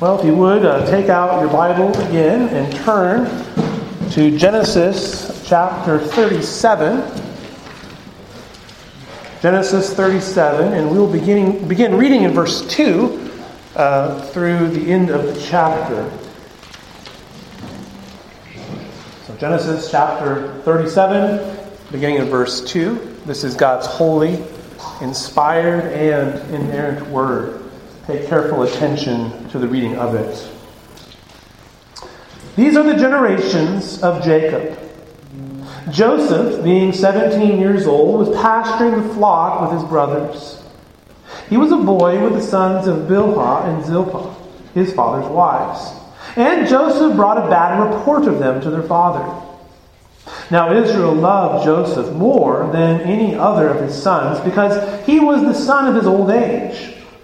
Well, if you would, uh, take out your Bible again and turn to Genesis chapter 37. Genesis 37, and we'll begin, begin reading in verse 2 uh, through the end of the chapter. So, Genesis chapter 37, beginning in verse 2. This is God's holy, inspired, and inerrant word. Pay careful attention to the reading of it. These are the generations of Jacob. Joseph, being 17 years old, was pasturing the flock with his brothers. He was a boy with the sons of Bilhah and Zilpah, his father's wives. And Joseph brought a bad report of them to their father. Now Israel loved Joseph more than any other of his sons because he was the son of his old age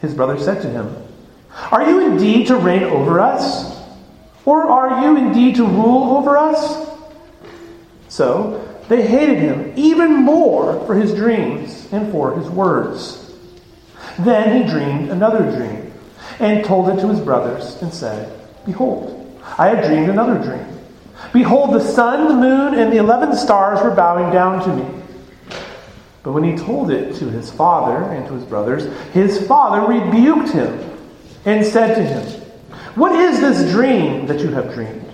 His brother said to him, Are you indeed to reign over us? Or are you indeed to rule over us? So they hated him even more for his dreams and for his words. Then he dreamed another dream and told it to his brothers and said, Behold, I have dreamed another dream. Behold, the sun, the moon, and the eleven stars were bowing down to me. But when he told it to his father and to his brothers, his father rebuked him and said to him, What is this dream that you have dreamed?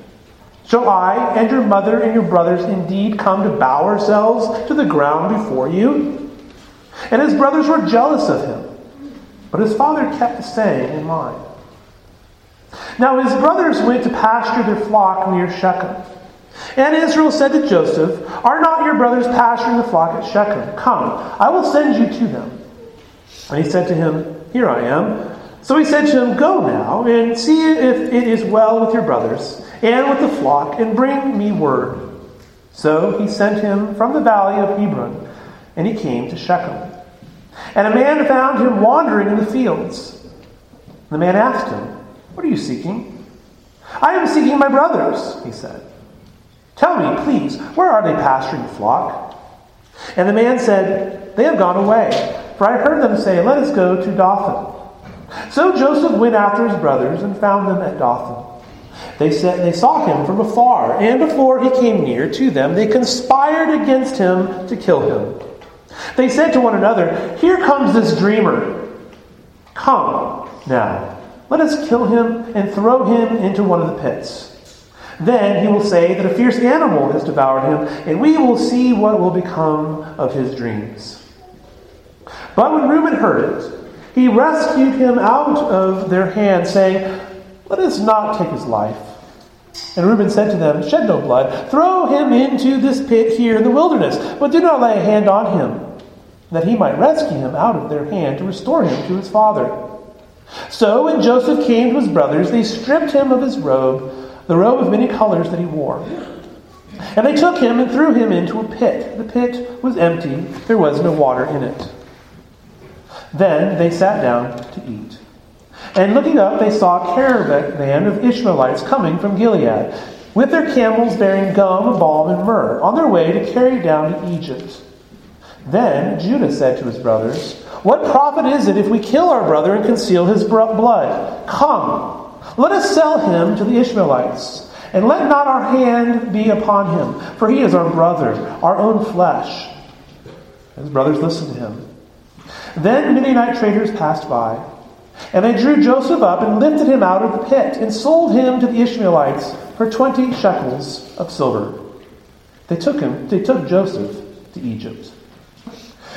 Shall I and your mother and your brothers indeed come to bow ourselves to the ground before you? And his brothers were jealous of him, but his father kept the saying in mind. Now his brothers went to pasture their flock near Shechem. And Israel said to Joseph, Are not your brothers pasturing the flock at Shechem? Come, I will send you to them. And he said to him, Here I am. So he said to him, Go now and see if it is well with your brothers and with the flock, and bring me word. So he sent him from the valley of Hebron, and he came to Shechem. And a man found him wandering in the fields. The man asked him, What are you seeking? I am seeking my brothers, he said. Tell me, please, where are they pasturing the flock? And the man said, They have gone away, for I heard them say, Let us go to Dothan. So Joseph went after his brothers and found them at Dothan. They, said, they saw him from afar, and before he came near to them, they conspired against him to kill him. They said to one another, Here comes this dreamer. Come now, let us kill him and throw him into one of the pits. Then he will say that a fierce animal has devoured him, and we will see what will become of his dreams. But when Reuben heard it, he rescued him out of their hand, saying, Let us not take his life. And Reuben said to them, Shed no blood. Throw him into this pit here in the wilderness, but do not lay a hand on him, that he might rescue him out of their hand to restore him to his father. So when Joseph came to his brothers, they stripped him of his robe the robe of many colors that he wore. And they took him and threw him into a pit. The pit was empty, there was no water in it. Then they sat down to eat. And looking up, they saw a caravan of Ishmaelites coming from Gilead, with their camels bearing gum, balm, and myrrh, on their way to carry down to Egypt. Then Judah said to his brothers, What profit is it if we kill our brother and conceal his blood? Come, let us sell him to the Ishmaelites, and let not our hand be upon him, for he is our brother, our own flesh. His brothers listened to him. Then Midianite traders passed by, and they drew Joseph up and lifted him out of the pit, and sold him to the Ishmaelites for twenty shekels of silver. They took him, they took Joseph to Egypt.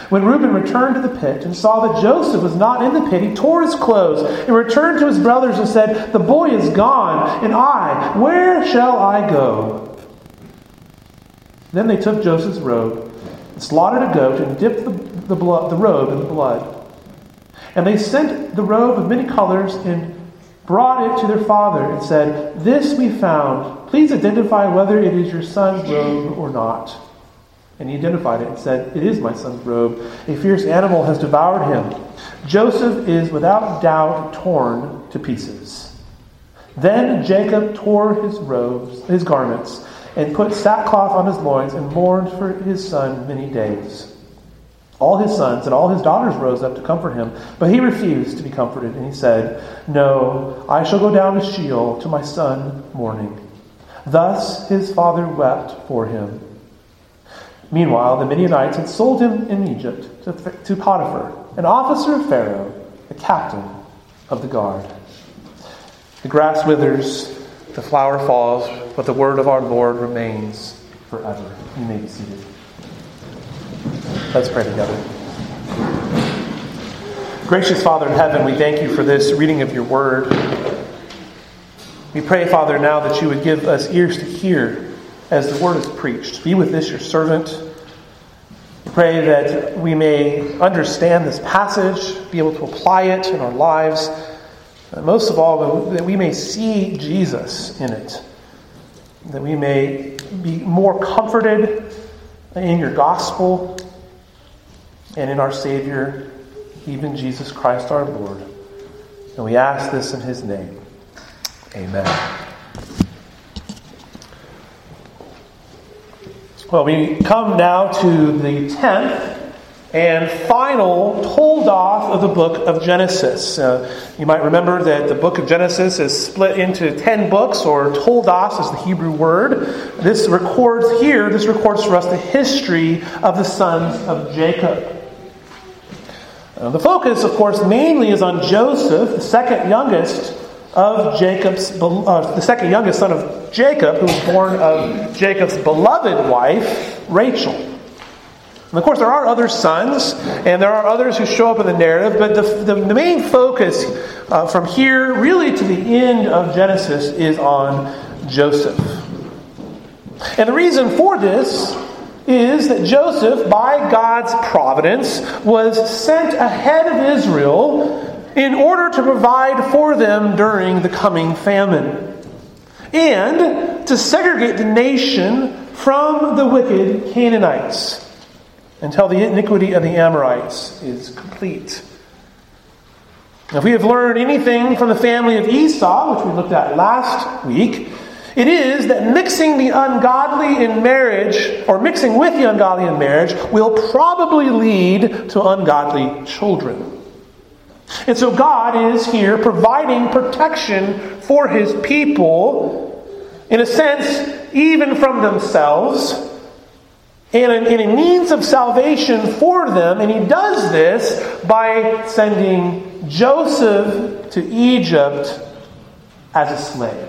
When Reuben returned to the pit and saw that Joseph was not in the pit, he tore his clothes and returned to his brothers and said, The boy is gone, and I, where shall I go? Then they took Joseph's robe, slaughtered a goat, and dipped the, the, blood, the robe in the blood. And they sent the robe of many colors and brought it to their father and said, This we found. Please identify whether it is your son's robe or not. And he identified it and said, It is my son's robe. A fierce animal has devoured him. Joseph is without doubt torn to pieces. Then Jacob tore his robes, his garments, and put sackcloth on his loins and mourned for his son many days. All his sons and all his daughters rose up to comfort him, but he refused to be comforted, and he said, No, I shall go down to Sheol to my son mourning. Thus his father wept for him. Meanwhile, the Midianites had sold him in Egypt to, to Potiphar, an officer of Pharaoh, the captain of the guard. The grass withers, the flower falls, but the word of our Lord remains forever. You may be seated. Let's pray together. Gracious Father in heaven, we thank you for this reading of your word. We pray, Father, now that you would give us ears to hear as the word is preached. Be with this, your servant. Pray that we may understand this passage, be able to apply it in our lives. And most of all, that we may see Jesus in it, that we may be more comforted in your gospel and in our Savior, even Jesus Christ our Lord. And we ask this in his name. Amen. Well, we come now to the 10th and final Toldoth of the book of Genesis. Uh, you might remember that the book of Genesis is split into 10 books, or Toldoth is the Hebrew word. This records here, this records for us the history of the sons of Jacob. Uh, the focus, of course, mainly is on Joseph, the second youngest of Jacob's, uh, the second youngest son of Jacob, who was born of Jacob's beloved wife, Rachel. And of course, there are other sons, and there are others who show up in the narrative, but the, the, the main focus uh, from here, really to the end of Genesis, is on Joseph. And the reason for this is that Joseph, by God's providence, was sent ahead of Israel in order to provide for them during the coming famine and to segregate the nation from the wicked Canaanites until the iniquity of the Amorites is complete. Now, if we have learned anything from the family of Esau, which we looked at last week, it is that mixing the ungodly in marriage, or mixing with the ungodly in marriage, will probably lead to ungodly children. And so God is here providing protection for his people, in a sense, even from themselves, and in a means of salvation for them. And he does this by sending Joseph to Egypt as a slave.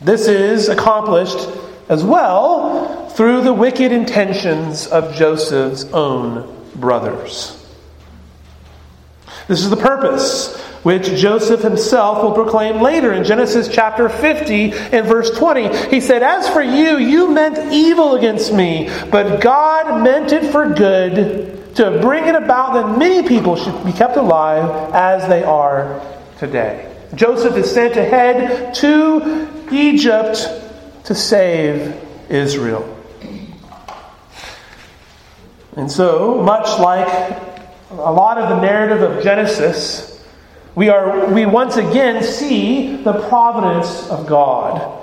This is accomplished as well through the wicked intentions of Joseph's own brothers. This is the purpose which Joseph himself will proclaim later in Genesis chapter 50 and verse 20. He said, As for you, you meant evil against me, but God meant it for good to bring it about that many people should be kept alive as they are today. Joseph is sent ahead to Egypt to save Israel. And so, much like a lot of the narrative of Genesis, we, are, we once again see the providence of God.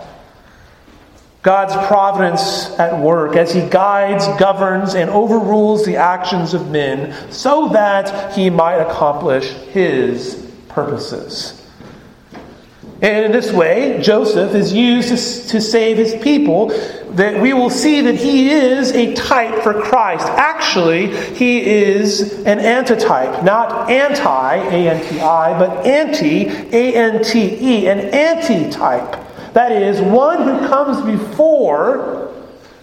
God's providence at work as He guides, governs, and overrules the actions of men so that He might accomplish His purposes. And in this way, Joseph is used to, save his people. That we will see that he is a type for Christ. Actually, he is an antitype, not anti, A N T I, but anti, A N T E, an antitype. That is, one who comes before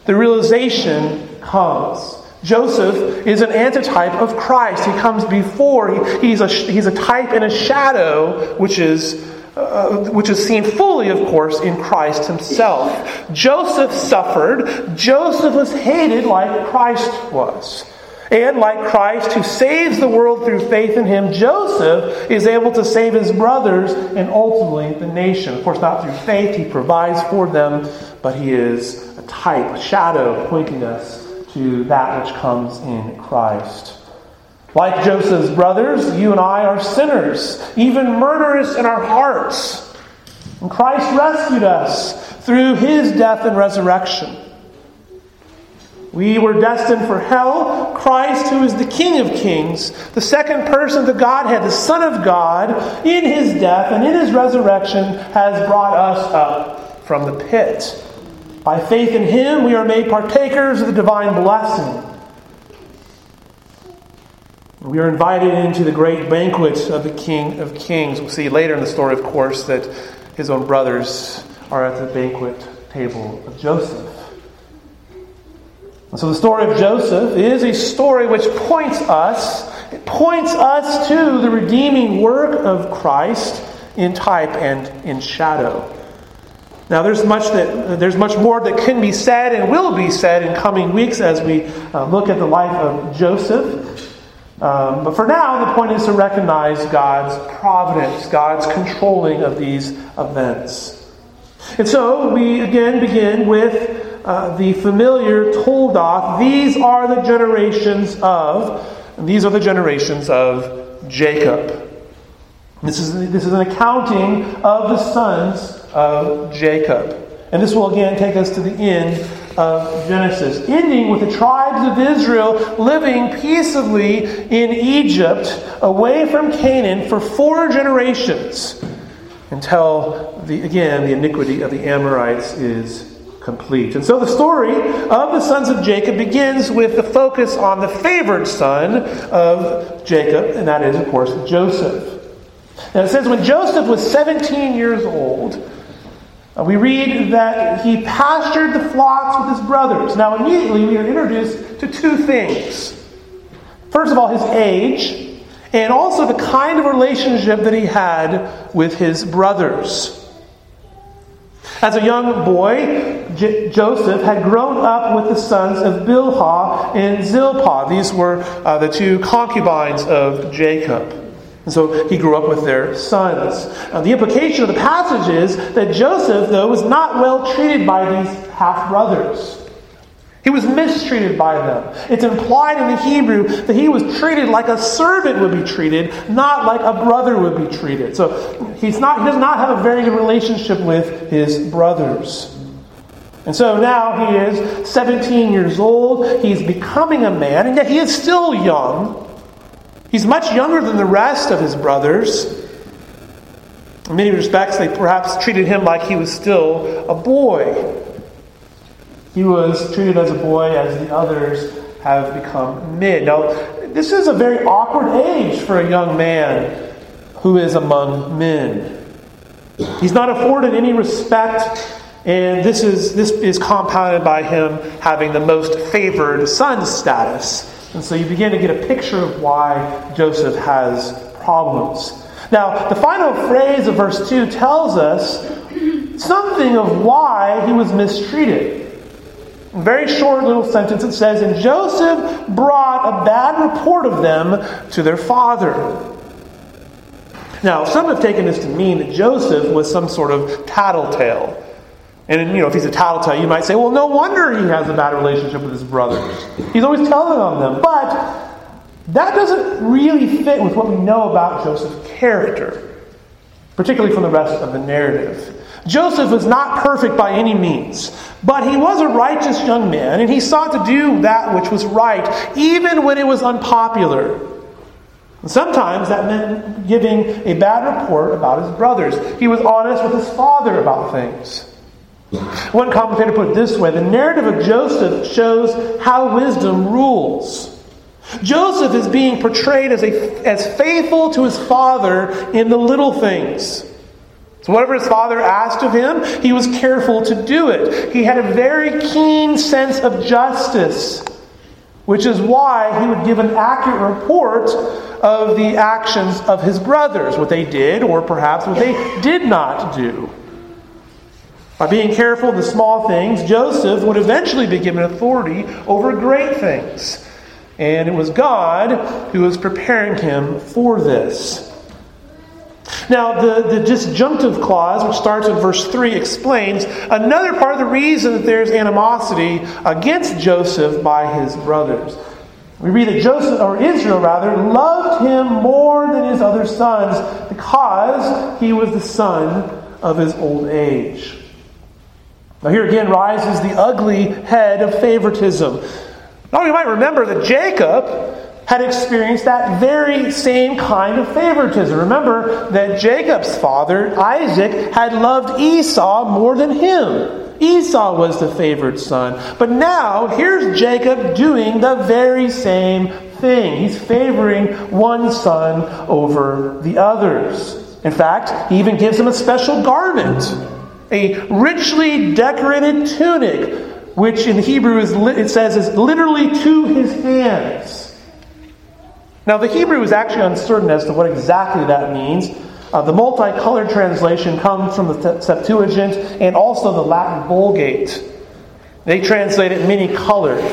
the realization comes. Joseph is an antitype of Christ. He comes before. He, he's, a, he's a type and a shadow, which is uh, which is seen fully, of course, in Christ himself. Joseph suffered. Joseph was hated like Christ was. And like Christ, who saves the world through faith in him, Joseph is able to save his brothers and ultimately the nation. Of course, not through faith, he provides for them, but he is a type, a shadow, pointing us to that which comes in Christ. Like Joseph's brothers, you and I are sinners, even murderous in our hearts. And Christ rescued us through his death and resurrection. We were destined for hell. Christ, who is the King of kings, the second person of the Godhead, the Son of God, in his death and in his resurrection, has brought us up from the pit. By faith in him, we are made partakers of the divine blessing. We are invited into the great banquet of the King of Kings. We'll see later in the story, of course, that his own brothers are at the banquet table of Joseph. And so the story of Joseph is a story which points us, it points us to the redeeming work of Christ in type and in shadow. Now, there's much that there's much more that can be said and will be said in coming weeks as we uh, look at the life of Joseph. Um, but for now, the point is to recognize God's providence, God's controlling of these events. And so we again begin with uh, the familiar Toldoth, these are the generations of, these are the generations of Jacob. This is, this is an accounting of the sons of Jacob. And this will again take us to the end of Genesis, ending with the tribes of Israel living peaceably in Egypt, away from Canaan, for four generations, until the, again the iniquity of the Amorites is complete. And so the story of the sons of Jacob begins with the focus on the favored son of Jacob, and that is, of course, Joseph. Now it says when Joseph was 17 years old, we read that he pastured the flocks with his brothers. Now, immediately we are introduced to two things. First of all, his age, and also the kind of relationship that he had with his brothers. As a young boy, J- Joseph had grown up with the sons of Bilhah and Zilpah. These were uh, the two concubines of Jacob. And so he grew up with their sons. Now, the implication of the passage is that Joseph, though, was not well treated by these half brothers. He was mistreated by them. It's implied in the Hebrew that he was treated like a servant would be treated, not like a brother would be treated. So he's not, he does not have a very good relationship with his brothers. And so now he is 17 years old. He's becoming a man, and yet he is still young. He's much younger than the rest of his brothers. In many respects, they perhaps treated him like he was still a boy. He was treated as a boy as the others have become men. Now, this is a very awkward age for a young man who is among men. He's not afforded any respect, and this is, this is compounded by him having the most favored son status. And so you begin to get a picture of why Joseph has problems. Now, the final phrase of verse 2 tells us something of why he was mistreated very short little sentence. It says, And Joseph brought a bad report of them to their father. Now, some have taken this to mean that Joseph was some sort of tattletale. And, you know, if he's a tattletale, you might say, well, no wonder he has a bad relationship with his brothers. He's always telling on them. But that doesn't really fit with what we know about Joseph's character, particularly from the rest of the narrative. Joseph was not perfect by any means, but he was a righteous young man, and he sought to do that which was right, even when it was unpopular. Sometimes that meant giving a bad report about his brothers. He was honest with his father about things. One commentator put it this way the narrative of Joseph shows how wisdom rules. Joseph is being portrayed as, a, as faithful to his father in the little things. So, whatever his father asked of him, he was careful to do it. He had a very keen sense of justice, which is why he would give an accurate report of the actions of his brothers, what they did, or perhaps what they did not do. By being careful of the small things, Joseph would eventually be given authority over great things. And it was God who was preparing him for this. Now, the, the disjunctive clause, which starts in verse 3, explains another part of the reason that there's animosity against Joseph by his brothers. We read that Joseph, or Israel rather, loved him more than his other sons because he was the son of his old age. Now, here again rises the ugly head of favoritism. Now, you might remember that Jacob had experienced that very same kind of favoritism. Remember that Jacob's father, Isaac, had loved Esau more than him. Esau was the favored son. But now, here's Jacob doing the very same thing. He's favoring one son over the others. In fact, he even gives him a special garment, a richly decorated tunic, which in Hebrew is, it says is literally to his hands. Now, the Hebrew is actually uncertain as to what exactly that means. Uh, the multicolored translation comes from the Septuagint and also the Latin Vulgate. They translate it many colored.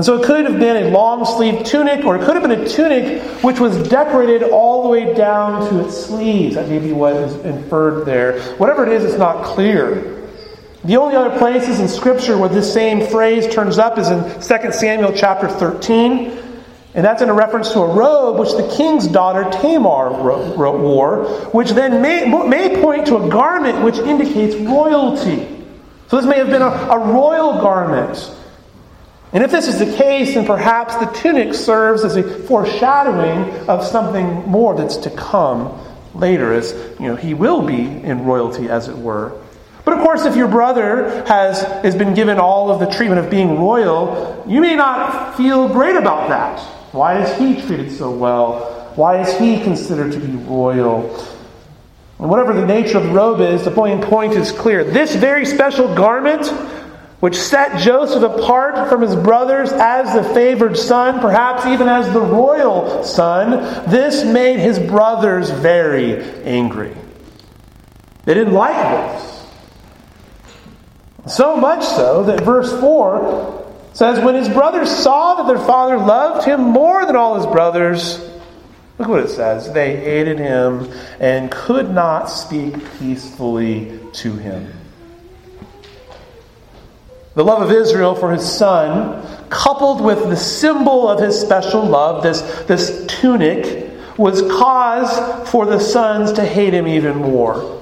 And so it could have been a long sleeved tunic, or it could have been a tunic which was decorated all the way down to its sleeves. That may be what is inferred there. Whatever it is, it's not clear. The only other places in Scripture where this same phrase turns up is in 2 Samuel chapter 13. And that's in a reference to a robe which the king's daughter Tamar wore, which then may, may point to a garment which indicates royalty. So this may have been a, a royal garment. And if this is the case, then perhaps the tunic serves as a foreshadowing of something more that's to come later, as you know, he will be in royalty, as it were. But of course, if your brother has, has been given all of the treatment of being royal, you may not feel great about that. Why is he treated so well? Why is he considered to be royal? And whatever the nature of the robe is, the point, point is clear. This very special garment, which set Joseph apart from his brothers as the favored son, perhaps even as the royal son, this made his brothers very angry. They didn't like this. So much so that verse 4 says, When his brothers saw that their father loved him more than all his brothers, look what it says. They hated him and could not speak peacefully to him. The love of Israel for his son, coupled with the symbol of his special love, this, this tunic, was cause for the sons to hate him even more.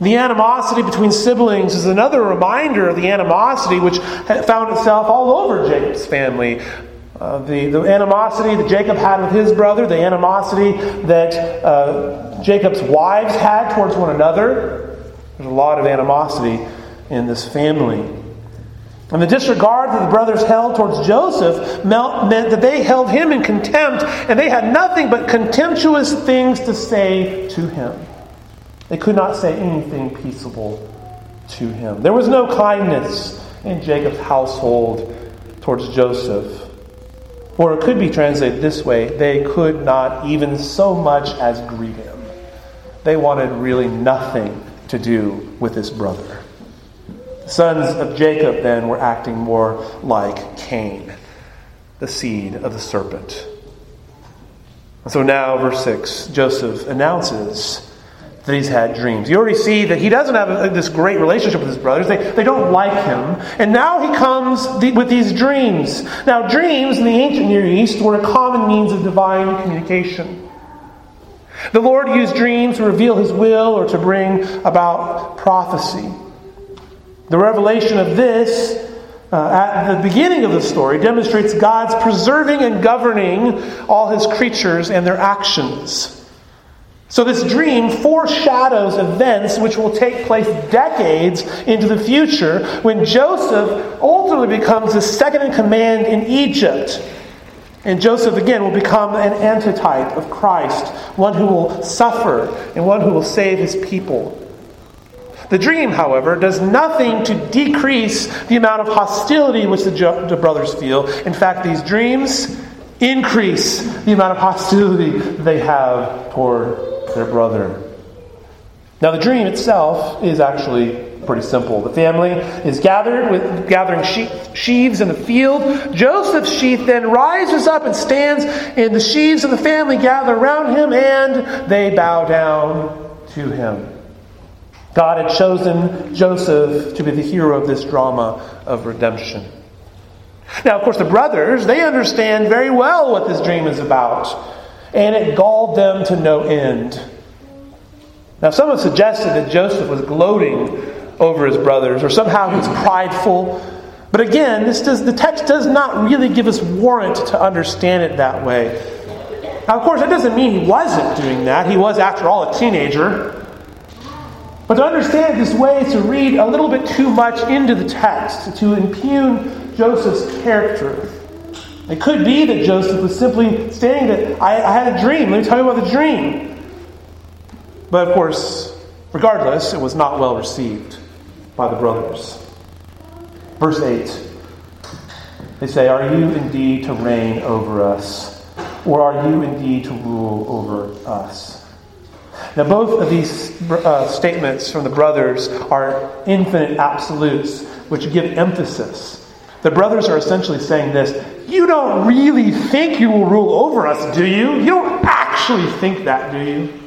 The animosity between siblings is another reminder of the animosity which found itself all over Jacob's family. Uh, the, the animosity that Jacob had with his brother, the animosity that uh, Jacob's wives had towards one another. There's a lot of animosity in this family. And the disregard that the brothers held towards Joseph meant that they held him in contempt, and they had nothing but contemptuous things to say to him. They could not say anything peaceable to him. There was no kindness in Jacob's household towards Joseph. Or it could be translated this way they could not even so much as greet him. They wanted really nothing to do with his brother. Sons of Jacob then were acting more like Cain, the seed of the serpent. So now, verse 6, Joseph announces that he's had dreams. You already see that he doesn't have this great relationship with his brothers. They, they don't like him. And now he comes with these dreams. Now, dreams in the ancient Near East were a common means of divine communication. The Lord used dreams to reveal his will or to bring about prophecy. The revelation of this uh, at the beginning of the story demonstrates God's preserving and governing all his creatures and their actions. So, this dream foreshadows events which will take place decades into the future when Joseph ultimately becomes the second in command in Egypt. And Joseph, again, will become an antitype of Christ, one who will suffer and one who will save his people. The dream, however, does nothing to decrease the amount of hostility which the, the brothers feel. In fact, these dreams increase the amount of hostility they have toward their brother. Now, the dream itself is actually Pretty simple. The family is gathered with gathering sheaves in the field. Joseph's sheaf then rises up and stands, and the sheaves of the family gather around him and they bow down to him. God had chosen Joseph to be the hero of this drama of redemption. Now, of course, the brothers, they understand very well what this dream is about, and it galled them to no end. Now, some have suggested that Joseph was gloating over his brothers, or somehow he was prideful. But again, this does, the text does not really give us warrant to understand it that way. Now, of course, that doesn't mean he wasn't doing that. He was, after all, a teenager. But to understand this way is to read a little bit too much into the text, to impugn Joseph's character. It could be that Joseph was simply saying that I, I had a dream. Let me tell you about the dream. But of course, regardless, it was not well received by the brothers. Verse 8 they say, Are you indeed to reign over us? Or are you indeed to rule over us? Now, both of these uh, statements from the brothers are infinitive absolutes, which give emphasis. The brothers are essentially saying this You don't really think you will rule over us, do you? You don't actually think that, do you?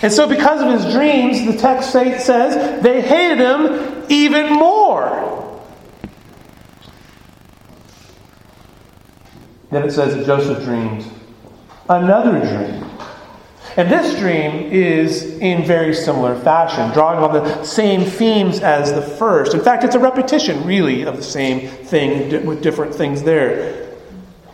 And so, because of his dreams, the text says they hated him even more. Then it says that Joseph dreamed another dream. And this dream is in very similar fashion, drawing on the same themes as the first. In fact, it's a repetition, really, of the same thing with different things there.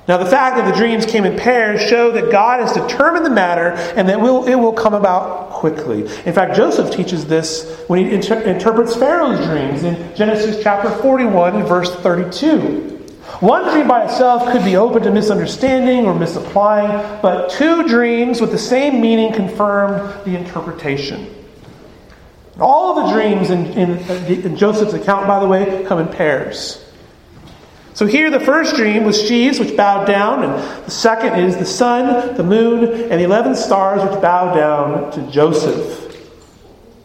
Now, the fact that the dreams came in pairs show that God has determined the matter and that it will come about quickly. In fact, Joseph teaches this when he inter- interprets Pharaoh's dreams in Genesis chapter 41, verse 32. One dream by itself could be open to misunderstanding or misapplying, but two dreams with the same meaning confirmed the interpretation. All of the dreams in, in, in Joseph's account, by the way, come in pairs. So here, the first dream was sheaves which bowed down, and the second is the sun, the moon, and the eleven stars which bow down to Joseph.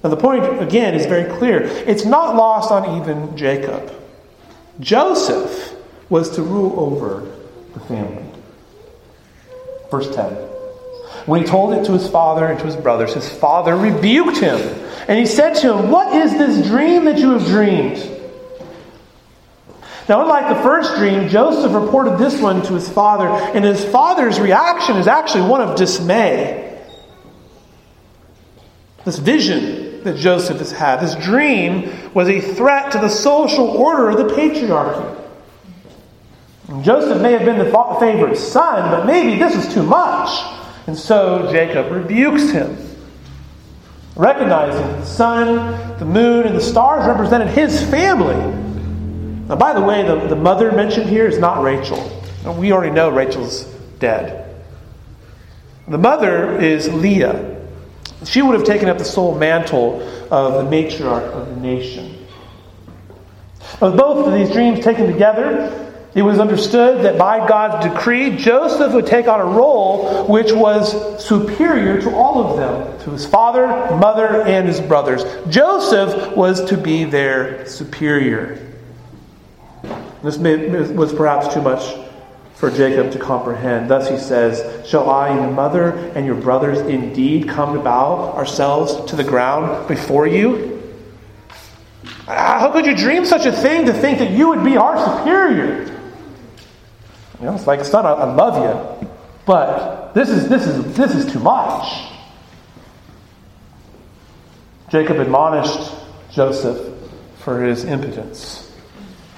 Now, the point, again, is very clear. It's not lost on even Jacob. Joseph was to rule over the family. Verse 10. When he told it to his father and to his brothers, his father rebuked him. And he said to him, What is this dream that you have dreamed? Now, unlike the first dream, Joseph reported this one to his father, and his father's reaction is actually one of dismay. This vision that Joseph has had, this dream, was a threat to the social order of the patriarchy. Joseph may have been the favorite son, but maybe this is too much. And so Jacob rebukes him, recognizing the sun, the moon, and the stars represented his family. Now, by the way, the, the mother mentioned here is not Rachel. We already know Rachel's dead. The mother is Leah. She would have taken up the sole mantle of the matriarch of the nation. With both of these dreams taken together, it was understood that by God's decree, Joseph would take on a role which was superior to all of them, to his father, mother, and his brothers. Joseph was to be their superior. This may, was perhaps too much for Jacob to comprehend. Thus he says, Shall I your mother and your brothers indeed come to bow ourselves to the ground before you? How could you dream such a thing to think that you would be our superior? You know, it's like, son, I, I love you, but this is, this, is, this is too much. Jacob admonished Joseph for his impotence.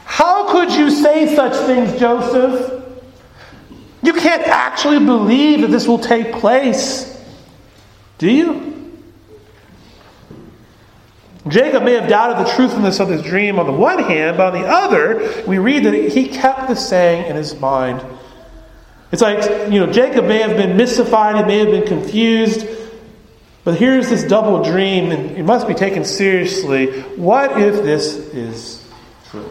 How could you say such things, Joseph? You can't actually believe that this will take place. Do you? Jacob may have doubted the truthfulness of his dream on the one hand, but on the other, we read that he kept the saying in his mind. It's like, you know, Jacob may have been mystified, he may have been confused, but here's this double dream, and it must be taken seriously. What if this is true?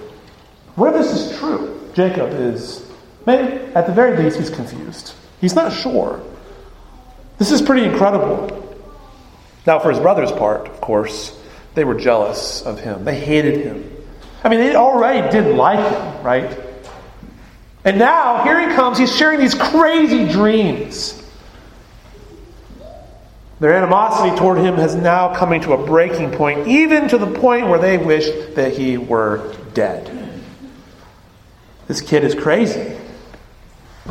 What if this is true? Jacob is, maybe at the very least, he's confused. He's not sure. This is pretty incredible. Now, for his brother's part, of course, they were jealous of him. They hated him. I mean, they already didn't like him, right? And now, here he comes, he's sharing these crazy dreams. Their animosity toward him has now coming to a breaking point, even to the point where they wish that he were dead. This kid is crazy.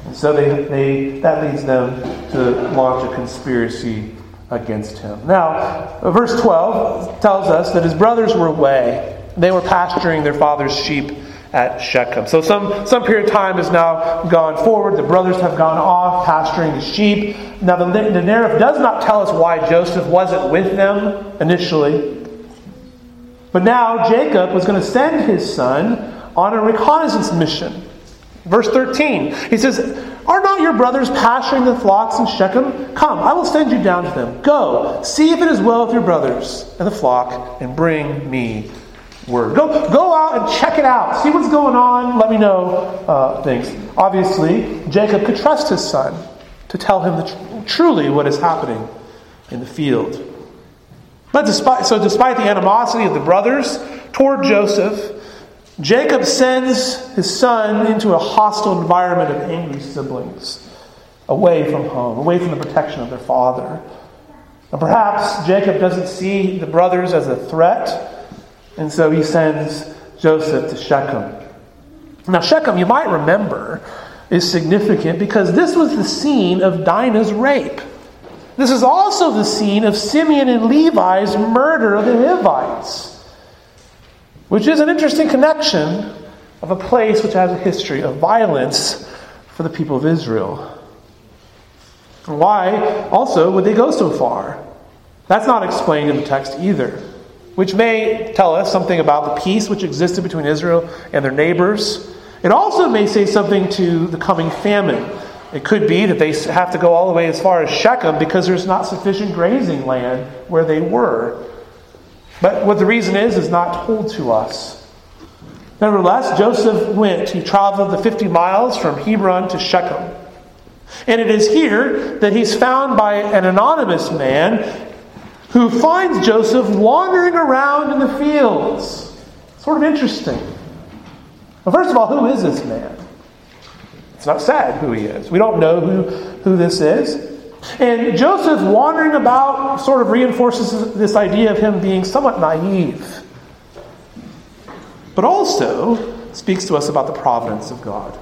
And so they, they, that leads them to launch a conspiracy against him. Now, verse 12 tells us that his brothers were away. They were pasturing their father's sheep at Shechem. So some, some period of time has now gone forward. The brothers have gone off pasturing the sheep. Now the, the narrative does not tell us why Joseph wasn't with them initially. But now Jacob was going to send his son on a reconnaissance mission. Verse 13, he says, Are not your brothers pasturing the flocks in Shechem? Come, I will send you down to them. Go, see if it is well with your brothers and the flock, and bring me word. Go, go out and check it out. See what's going on. Let me know uh, things. Obviously, Jacob could trust his son to tell him the, truly what is happening in the field. But despite, so, despite the animosity of the brothers toward Joseph, Jacob sends his son into a hostile environment of angry siblings, away from home, away from the protection of their father. And perhaps Jacob doesn't see the brothers as a threat and so he sends Joseph to Shechem. Now, Shechem, you might remember, is significant because this was the scene of Dinah's rape. This is also the scene of Simeon and Levi's murder of the Hivites, which is an interesting connection of a place which has a history of violence for the people of Israel. Why, also, would they go so far? That's not explained in the text either which may tell us something about the peace which existed between Israel and their neighbors. It also may say something to the coming famine. It could be that they have to go all the way as far as Shechem because there's not sufficient grazing land where they were. But what the reason is, is not told to us. Nevertheless, Joseph went. He traveled the 50 miles from Hebron to Shechem. And it is here that he's found by an anonymous man who finds Joseph wandering around in the fields. Sort of interesting. Well, first of all, who is this man? It's not said who he is. We don't know who, who this is. And Joseph wandering about sort of reinforces this idea of him being somewhat naive, but also speaks to us about the providence of God.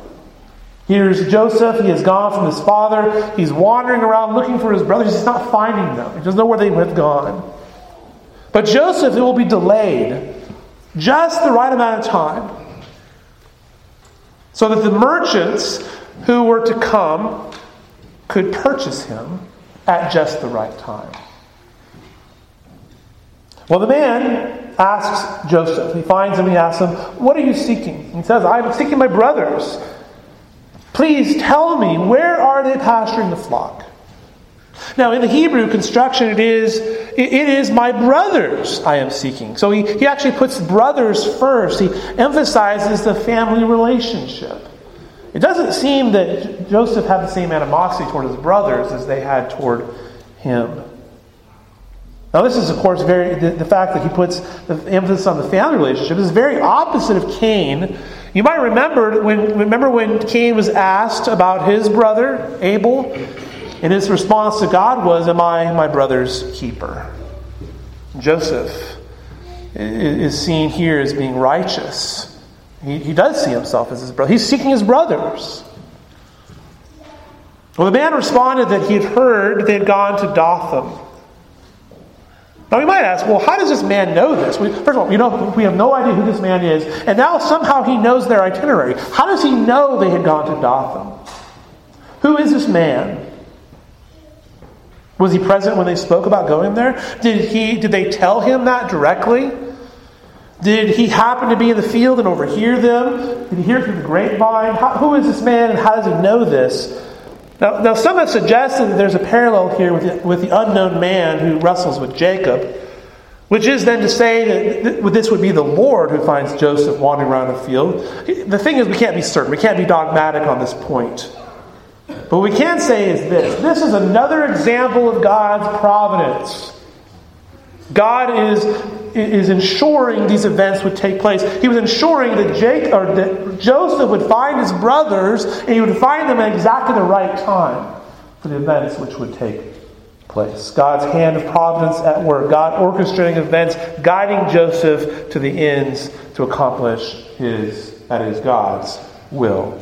Here's Joseph. He has gone from his father. He's wandering around looking for his brothers. He's not finding them. He doesn't know where they have gone. But Joseph, it will be delayed just the right amount of time so that the merchants who were to come could purchase him at just the right time. Well, the man asks Joseph. He finds him. He asks him, What are you seeking? He says, I'm seeking my brothers. Please tell me, where are they pasturing the flock? Now, in the Hebrew construction, it is, it is my brothers I am seeking. So he, he actually puts brothers first. He emphasizes the family relationship. It doesn't seem that Joseph had the same animosity toward his brothers as they had toward him. Now, this is, of course, very the, the fact that he puts the emphasis on the family relationship is very opposite of Cain you might remember when remember when Cain was asked about his brother Abel, and his response to God was, "Am I my brother's keeper?" Joseph is seen here as being righteous. He, he does see himself as his brother. He's seeking his brothers. Well, the man responded that he had heard they had gone to Dothan. Now we might ask, well, how does this man know this? We, first of all, you know, we have no idea who this man is, and now somehow he knows their itinerary. How does he know they had gone to Dothan? Who is this man? Was he present when they spoke about going there? Did he did they tell him that directly? Did he happen to be in the field and overhear them? Did he hear through the grapevine? How, who is this man and how does he know this? Now, now some have suggested that there's a parallel here with the, with the unknown man who wrestles with Jacob, which is then to say that this would be the Lord who finds Joseph wandering around the field. The thing is, we can't be certain. We can't be dogmatic on this point. But what we can say is this this is another example of God's providence. God is is ensuring these events would take place. He was ensuring that Jake or that Joseph would find his brothers and he would find them at exactly the right time for the events which would take place. God's hand of providence at work, God orchestrating events, guiding Joseph to the ends to accomplish his that is God's will.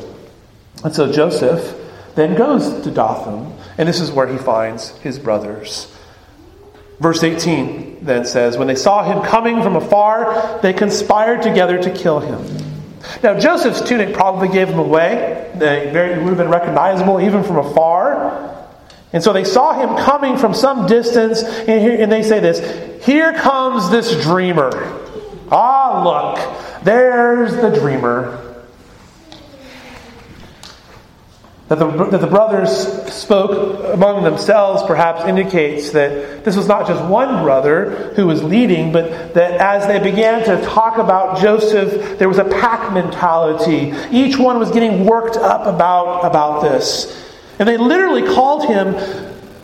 And so Joseph then goes to Dothan, and this is where he finds his brothers. Verse 18 then says, When they saw him coming from afar, they conspired together to kill him. Now, Joseph's tunic probably gave him away. It would have been recognizable even from afar. And so they saw him coming from some distance, and they say this Here comes this dreamer. Ah, look, there's the dreamer. That the, that the brothers spoke among themselves perhaps indicates that this was not just one brother who was leading, but that as they began to talk about Joseph, there was a pack mentality. Each one was getting worked up about, about this. And they literally called him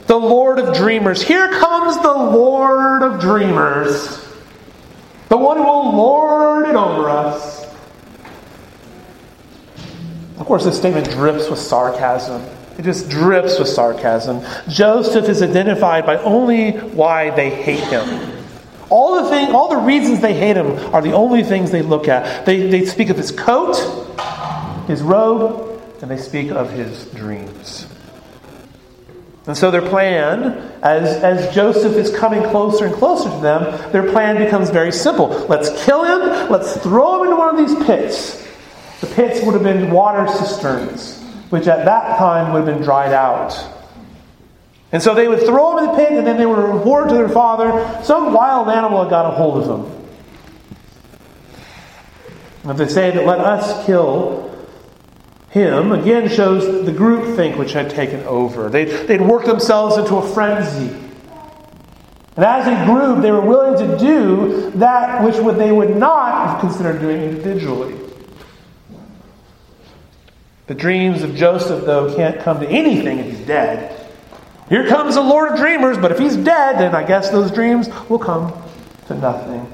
the Lord of Dreamers. Here comes the Lord of Dreamers, the one who will lord it over us. Of course, this statement drips with sarcasm. It just drips with sarcasm. Joseph is identified by only why they hate him. All the thing, all the reasons they hate him are the only things they look at. They, they speak of his coat, his robe, and they speak of his dreams. And so their plan, as, as Joseph is coming closer and closer to them, their plan becomes very simple. Let's kill him, let's throw him into one of these pits. The pits would have been water cisterns, which at that time would have been dried out. And so they would throw him in the pit, and then they would report to their father some wild animal had got a hold of him. And if they say that let us kill him, again shows the group think which had taken over. They'd, they'd worked themselves into a frenzy. And as a group, they were willing to do that which they would not have considered doing individually. The dreams of Joseph, though, can't come to anything if he's dead. Here comes the Lord of Dreamers, but if he's dead, then I guess those dreams will come to nothing.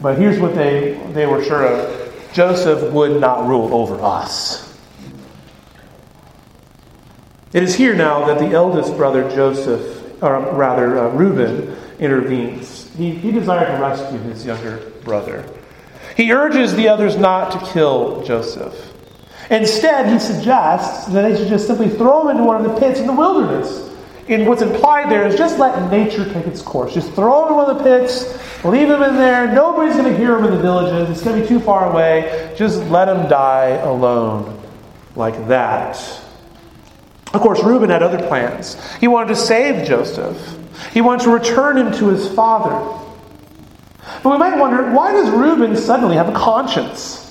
But here's what they, they were sure of Joseph would not rule over us. It is here now that the eldest brother, Joseph, or rather, uh, Reuben, intervenes. He, he desired to rescue his younger brother. He urges the others not to kill Joseph. Instead, he suggests that they should just simply throw him into one of the pits in the wilderness. And what's implied there is just let nature take its course. Just throw him in one of the pits, leave him in there. Nobody's going to hear him in the villages. It's going to be too far away. Just let him die alone like that. Of course, Reuben had other plans. He wanted to save Joseph, he wanted to return him to his father. But we might wonder why does Reuben suddenly have a conscience?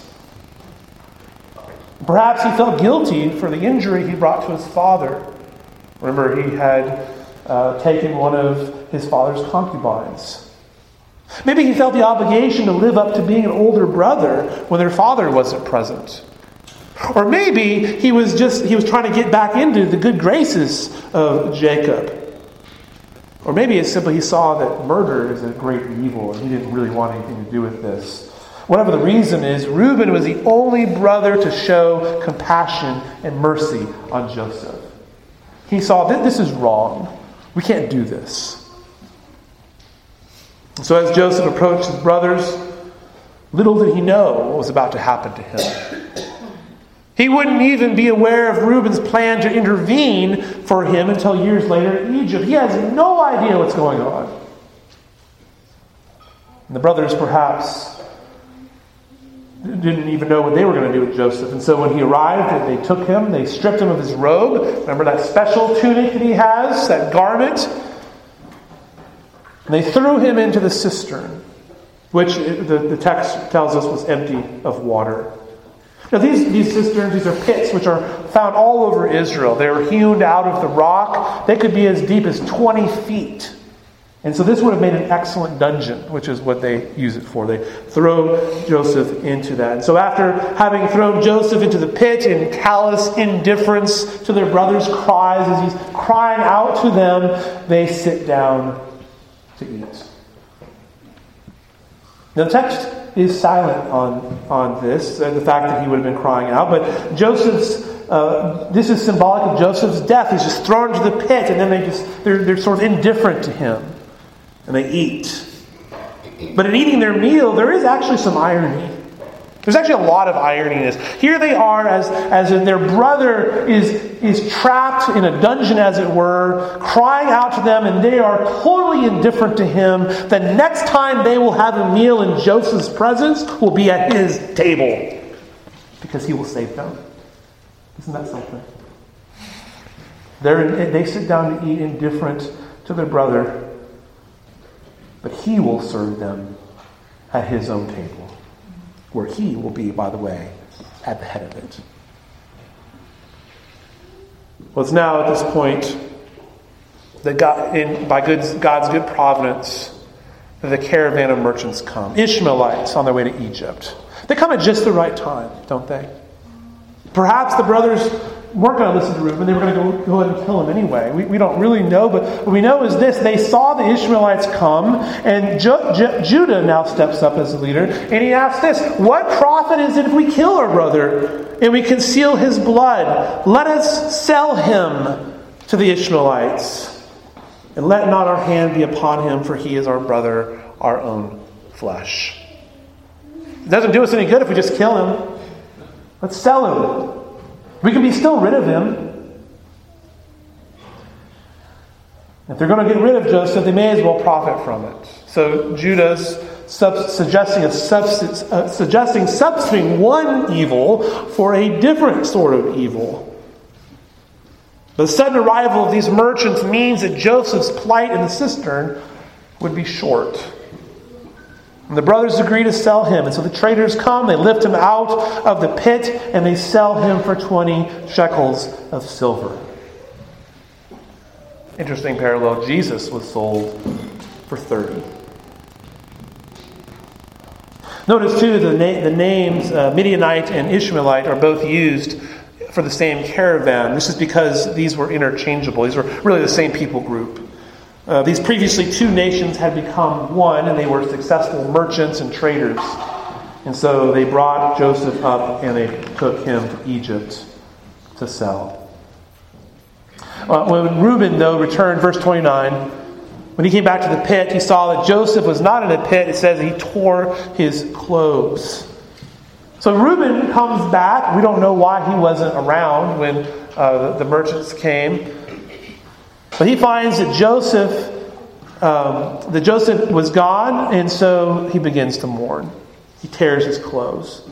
Perhaps he felt guilty for the injury he brought to his father. Remember, he had uh, taken one of his father's concubines. Maybe he felt the obligation to live up to being an older brother when their father wasn't present. Or maybe he was just he was trying to get back into the good graces of Jacob. Or maybe it's simply he saw that murder is a great evil and he didn't really want anything to do with this. Whatever the reason is, Reuben was the only brother to show compassion and mercy on Joseph. He saw that this is wrong. We can't do this. So as Joseph approached his brothers, little did he know what was about to happen to him. He wouldn't even be aware of Reuben's plan to intervene for him until years later in Egypt. He has no idea what's going on. And the brothers perhaps didn't even know what they were going to do with Joseph. And so when he arrived, they took him, they stripped him of his robe. Remember that special tunic that he has, that garment? And they threw him into the cistern, which the, the text tells us was empty of water. Now, these, these cisterns, these are pits which are found all over Israel. They were hewn out of the rock. They could be as deep as 20 feet. And so this would have made an excellent dungeon, which is what they use it for. They throw Joseph into that. And so after having thrown Joseph into the pit in callous indifference to their brother's cries, as he's crying out to them, they sit down to eat. Now, the text is silent on, on this, uh, the fact that he would have been crying out, but Joseph's, uh, this is symbolic of Joseph's death. He's just thrown into the pit, and then they just, they're, they're sort of indifferent to him, and they eat. But in eating their meal, there is actually some irony. There's actually a lot of irony in this. Here they are, as, as their brother is, is trapped in a dungeon, as it were, crying out to them, and they are totally indifferent to him. The next time they will have a meal in Joseph's presence will be at his table because he will save them. Isn't that something? They're, they sit down to eat indifferent to their brother, but he will serve them at his own table where he will be, by the way, at the head of it. Well, it's now at this point that God, in, by good, God's good providence, that the caravan of merchants come. Ishmaelites on their way to Egypt. They come at just the right time, don't they? Perhaps the brothers weren't going to listen to Reuben. They were going to go, go ahead and kill him anyway. We, we don't really know, but what we know is this. They saw the Ishmaelites come, and Ju- Ju- Judah now steps up as a leader, and he asks this What profit is it if we kill our brother and we conceal his blood? Let us sell him to the Ishmaelites, and let not our hand be upon him, for he is our brother, our own flesh. It doesn't do us any good if we just kill him. Let's sell him. We can be still rid of him. If they're going to get rid of Joseph, they may as well profit from it. So Judah's sub- suggesting a substance, uh, suggesting substituting one evil for a different sort of evil. The sudden arrival of these merchants means that Joseph's plight in the cistern would be short. And the brothers agree to sell him. And so the traders come, they lift him out of the pit, and they sell him for 20 shekels of silver. Interesting parallel. Jesus was sold for 30. Notice, too, the, na- the names uh, Midianite and Ishmaelite are both used for the same caravan. This is because these were interchangeable. These were really the same people group. Uh, these previously two nations had become one, and they were successful merchants and traders. And so they brought Joseph up and they took him to Egypt to sell. Uh, when Reuben, though, returned, verse 29, when he came back to the pit, he saw that Joseph was not in a pit. It says he tore his clothes. So Reuben comes back. We don't know why he wasn't around when uh, the, the merchants came. But he finds that Joseph, um, that Joseph was gone, and so he begins to mourn. He tears his clothes.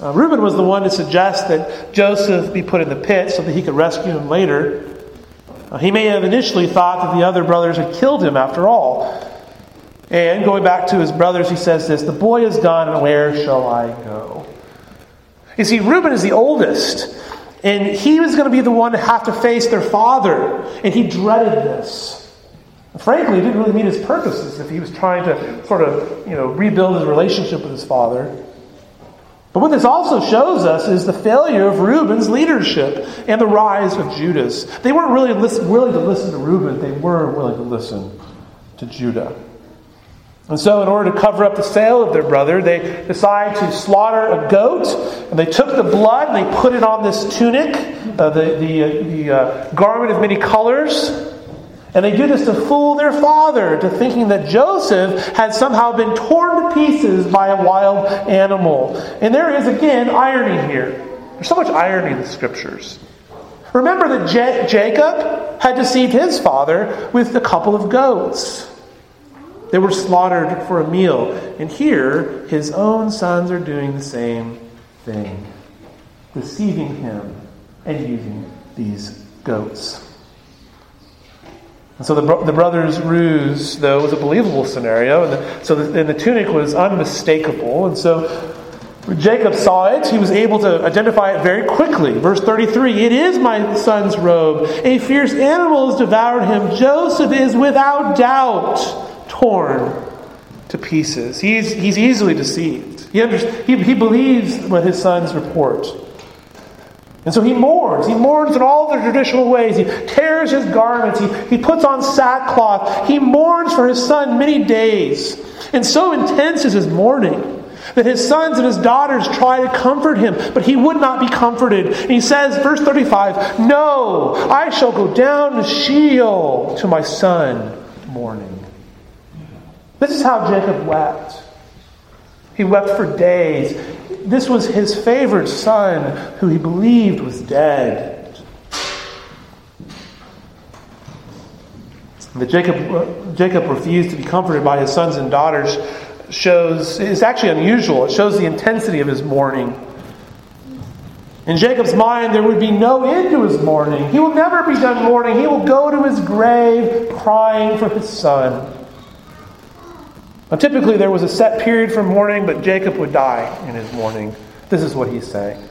Uh, Reuben was the one to suggest that Joseph be put in the pit so that he could rescue him later. Uh, he may have initially thought that the other brothers had killed him after all. And going back to his brothers, he says this The boy is gone, and where shall I go? You see, Reuben is the oldest. And he was going to be the one to have to face their father. And he dreaded this. Frankly, it didn't really meet his purposes if he was trying to sort of, you know, rebuild his relationship with his father. But what this also shows us is the failure of Reuben's leadership and the rise of Judas. They weren't really willing to listen to Reuben, they were willing to listen to Judah. And so, in order to cover up the sale of their brother, they decide to slaughter a goat. And they took the blood and they put it on this tunic, uh, the, the, uh, the uh, garment of many colors. And they do this to fool their father, to thinking that Joseph had somehow been torn to pieces by a wild animal. And there is, again, irony here. There's so much irony in the scriptures. Remember that J- Jacob had deceived his father with a couple of goats. They were slaughtered for a meal. And here, his own sons are doing the same thing, deceiving him and using these goats. And so the, the brothers' ruse, though, was a believable scenario. And the, so the, and the tunic was unmistakable. And so Jacob saw it, he was able to identify it very quickly. Verse 33 It is my son's robe. A fierce animal has devoured him. Joseph is without doubt torn to pieces. He's, he's easily deceived. He, he, he believes what his sons report. And so he mourns. He mourns in all the traditional ways. He tears his garments. He, he puts on sackcloth. He mourns for his son many days. And so intense is his mourning that his sons and his daughters try to comfort him, but he would not be comforted. And he says, verse 35, No, I shall go down to Sheol to my son mourning. This is how Jacob wept. He wept for days. This was his favored son who he believed was dead. That Jacob, Jacob refused to be comforted by his sons and daughters shows is actually unusual. It shows the intensity of his mourning. In Jacob's mind, there would be no end to his mourning. He will never be done mourning. He will go to his grave crying for his son. Now, typically, there was a set period for mourning, but Jacob would die in his mourning. This is what he's saying.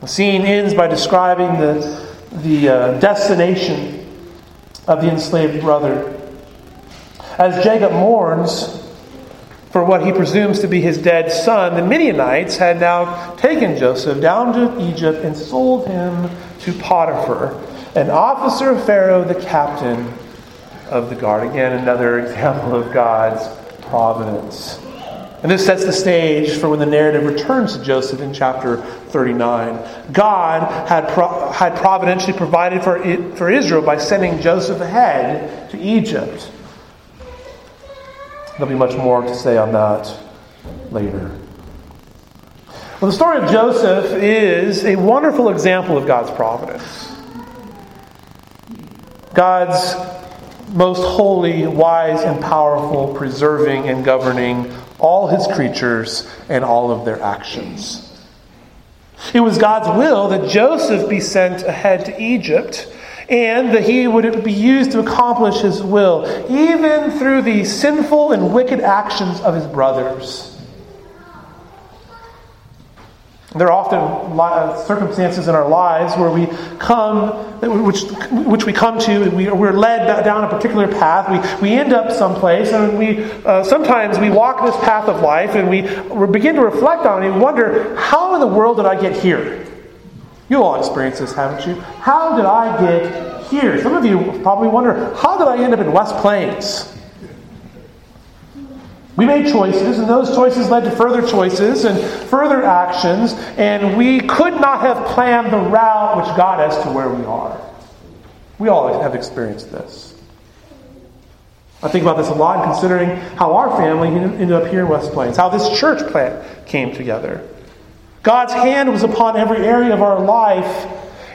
The scene ends by describing the, the uh, destination of the enslaved brother. As Jacob mourns for what he presumes to be his dead son, the Midianites had now taken Joseph down to Egypt and sold him to Potiphar, an officer of Pharaoh, the captain of the guard. Again, another example of God's providence. And this sets the stage for when the narrative returns to Joseph in chapter 39. God had, pro- had providentially provided for, for Israel by sending Joseph ahead to Egypt. There'll be much more to say on that later. Well, the story of Joseph is a wonderful example of God's providence. God's most holy, wise, and powerful, preserving and governing all his creatures and all of their actions. It was God's will that Joseph be sent ahead to Egypt and that he would be used to accomplish his will, even through the sinful and wicked actions of his brothers. There are often circumstances in our lives where we come, which, which we come to, and we, we're led down a particular path. We, we end up someplace, and we uh, sometimes we walk this path of life, and we, we begin to reflect on it and wonder, how in the world did I get here? You all experienced this, haven't you? How did I get here? Some of you probably wonder, how did I end up in West Plains? We made choices, and those choices led to further choices and further actions, and we could not have planned the route which got us to where we are. We all have experienced this. I think about this a lot, in considering how our family ended up here in West Plains, how this church plant came together. God's hand was upon every area of our life,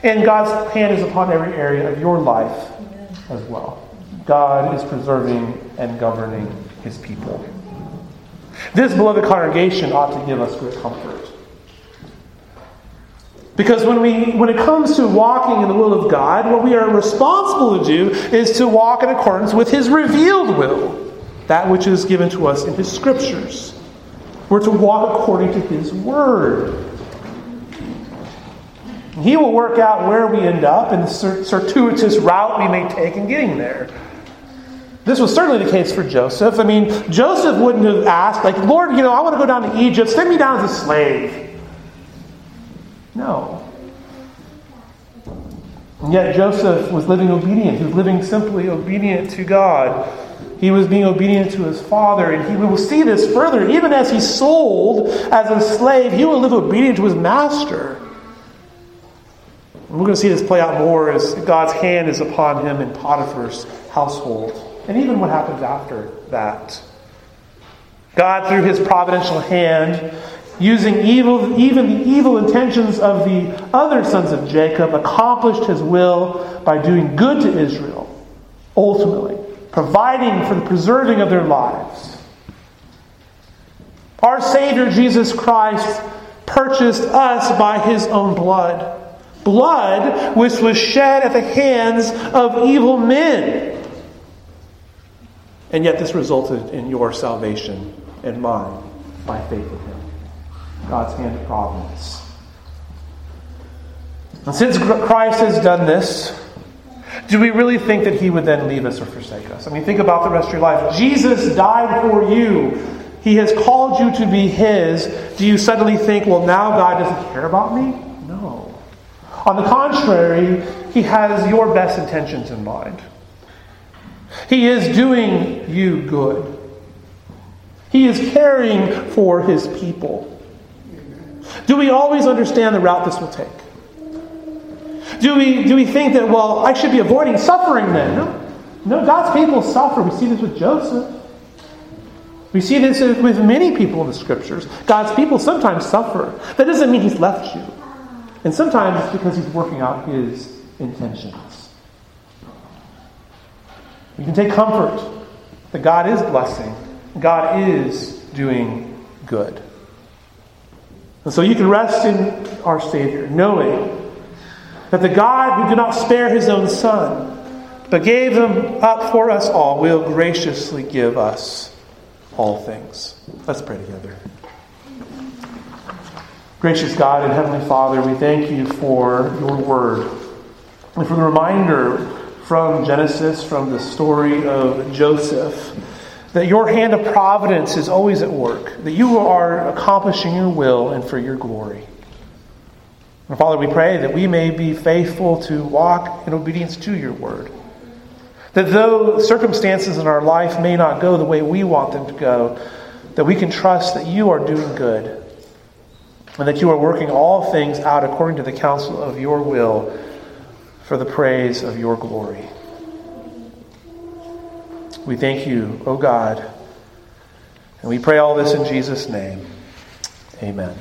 and God's hand is upon every area of your life as well. God is preserving and governing his people. This beloved congregation ought to give us great comfort. Because when, we, when it comes to walking in the will of God, what we are responsible to do is to walk in accordance with His revealed will, that which is given to us in His scriptures. We're to walk according to His Word. He will work out where we end up and the circuitous route we may take in getting there. This was certainly the case for Joseph. I mean, Joseph wouldn't have asked, like, Lord, you know, I want to go down to Egypt. Send me down as a slave. No. And yet Joseph was living obedient. He was living simply obedient to God. He was being obedient to his father, and he, we will see this further. Even as he sold as a slave, he will live obedient to his master. And we're going to see this play out more as God's hand is upon him in Potiphar's household, and even what happens after that. God, through his providential hand, using evil, even the evil intentions of the other sons of Jacob, accomplished his will by doing good to Israel, ultimately providing for the preserving of their lives. Our Savior Jesus Christ purchased us by his own blood. Blood which was shed at the hands of evil men. And yet this resulted in your salvation and mine by faith in him. God's hand of providence. And since Christ has done this, do we really think that he would then leave us or forsake us? I mean, think about the rest of your life. Jesus died for you. He has called you to be His. Do you suddenly think, well, now God doesn't care about me? No. On the contrary, He has your best intentions in mind. He is doing you good. He is caring for His people. Do we always understand the route this will take? Do we, do we think that, well, I should be avoiding suffering then? No. No, God's people suffer. We see this with Joseph. We see this with many people in the scriptures. God's people sometimes suffer. That doesn't mean He's left you. And sometimes it's because He's working out His intentions. You can take comfort that God is blessing, God is doing good. And so you can rest in our Savior, knowing that the God who did not spare his own Son, but gave him up for us all, will graciously give us all things. Let's pray together. Gracious God and Heavenly Father, we thank you for your word and for the reminder from Genesis, from the story of Joseph that your hand of providence is always at work, that you are accomplishing your will and for your glory. And Father, we pray that we may be faithful to walk in obedience to your word. That though circumstances in our life may not go the way we want them to go, that we can trust that you are doing good and that you are working all things out according to the counsel of your will for the praise of your glory. We thank you, O God. And we pray all this in Jesus' name. Amen.